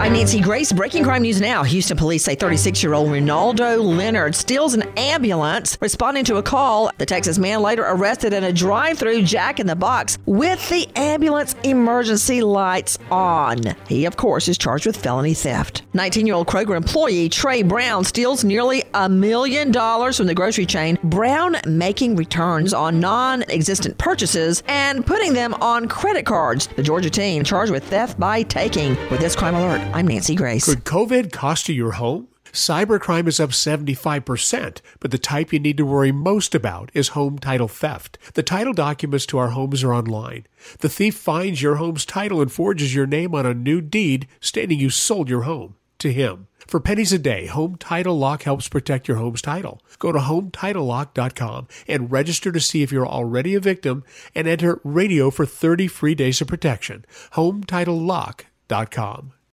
I'm Nancy Grace. Breaking crime news now. Houston police say 36 year old Ronaldo Leonard steals an ambulance responding to a call. The Texas man later arrested in a drive through Jack in the Box with the ambulance emergency lights on. He, of course, is charged with felony theft. 19 year old Kroger employee Trey Brown steals nearly a million dollars from the grocery chain. Brown making returns on non existent purchases and putting them on credit cards. The Georgia teen charged with theft by taking. With this crime alert, I'm Nancy Grace. Could COVID cost you your home? Cybercrime is up 75%, but the type you need to worry most about is home title theft. The title documents to our homes are online. The thief finds your home's title and forges your name on a new deed stating you sold your home to him. For pennies a day, Home Title Lock helps protect your home's title. Go to HometitleLock.com and register to see if you're already a victim and enter radio for 30 free days of protection. HometitleLock.com.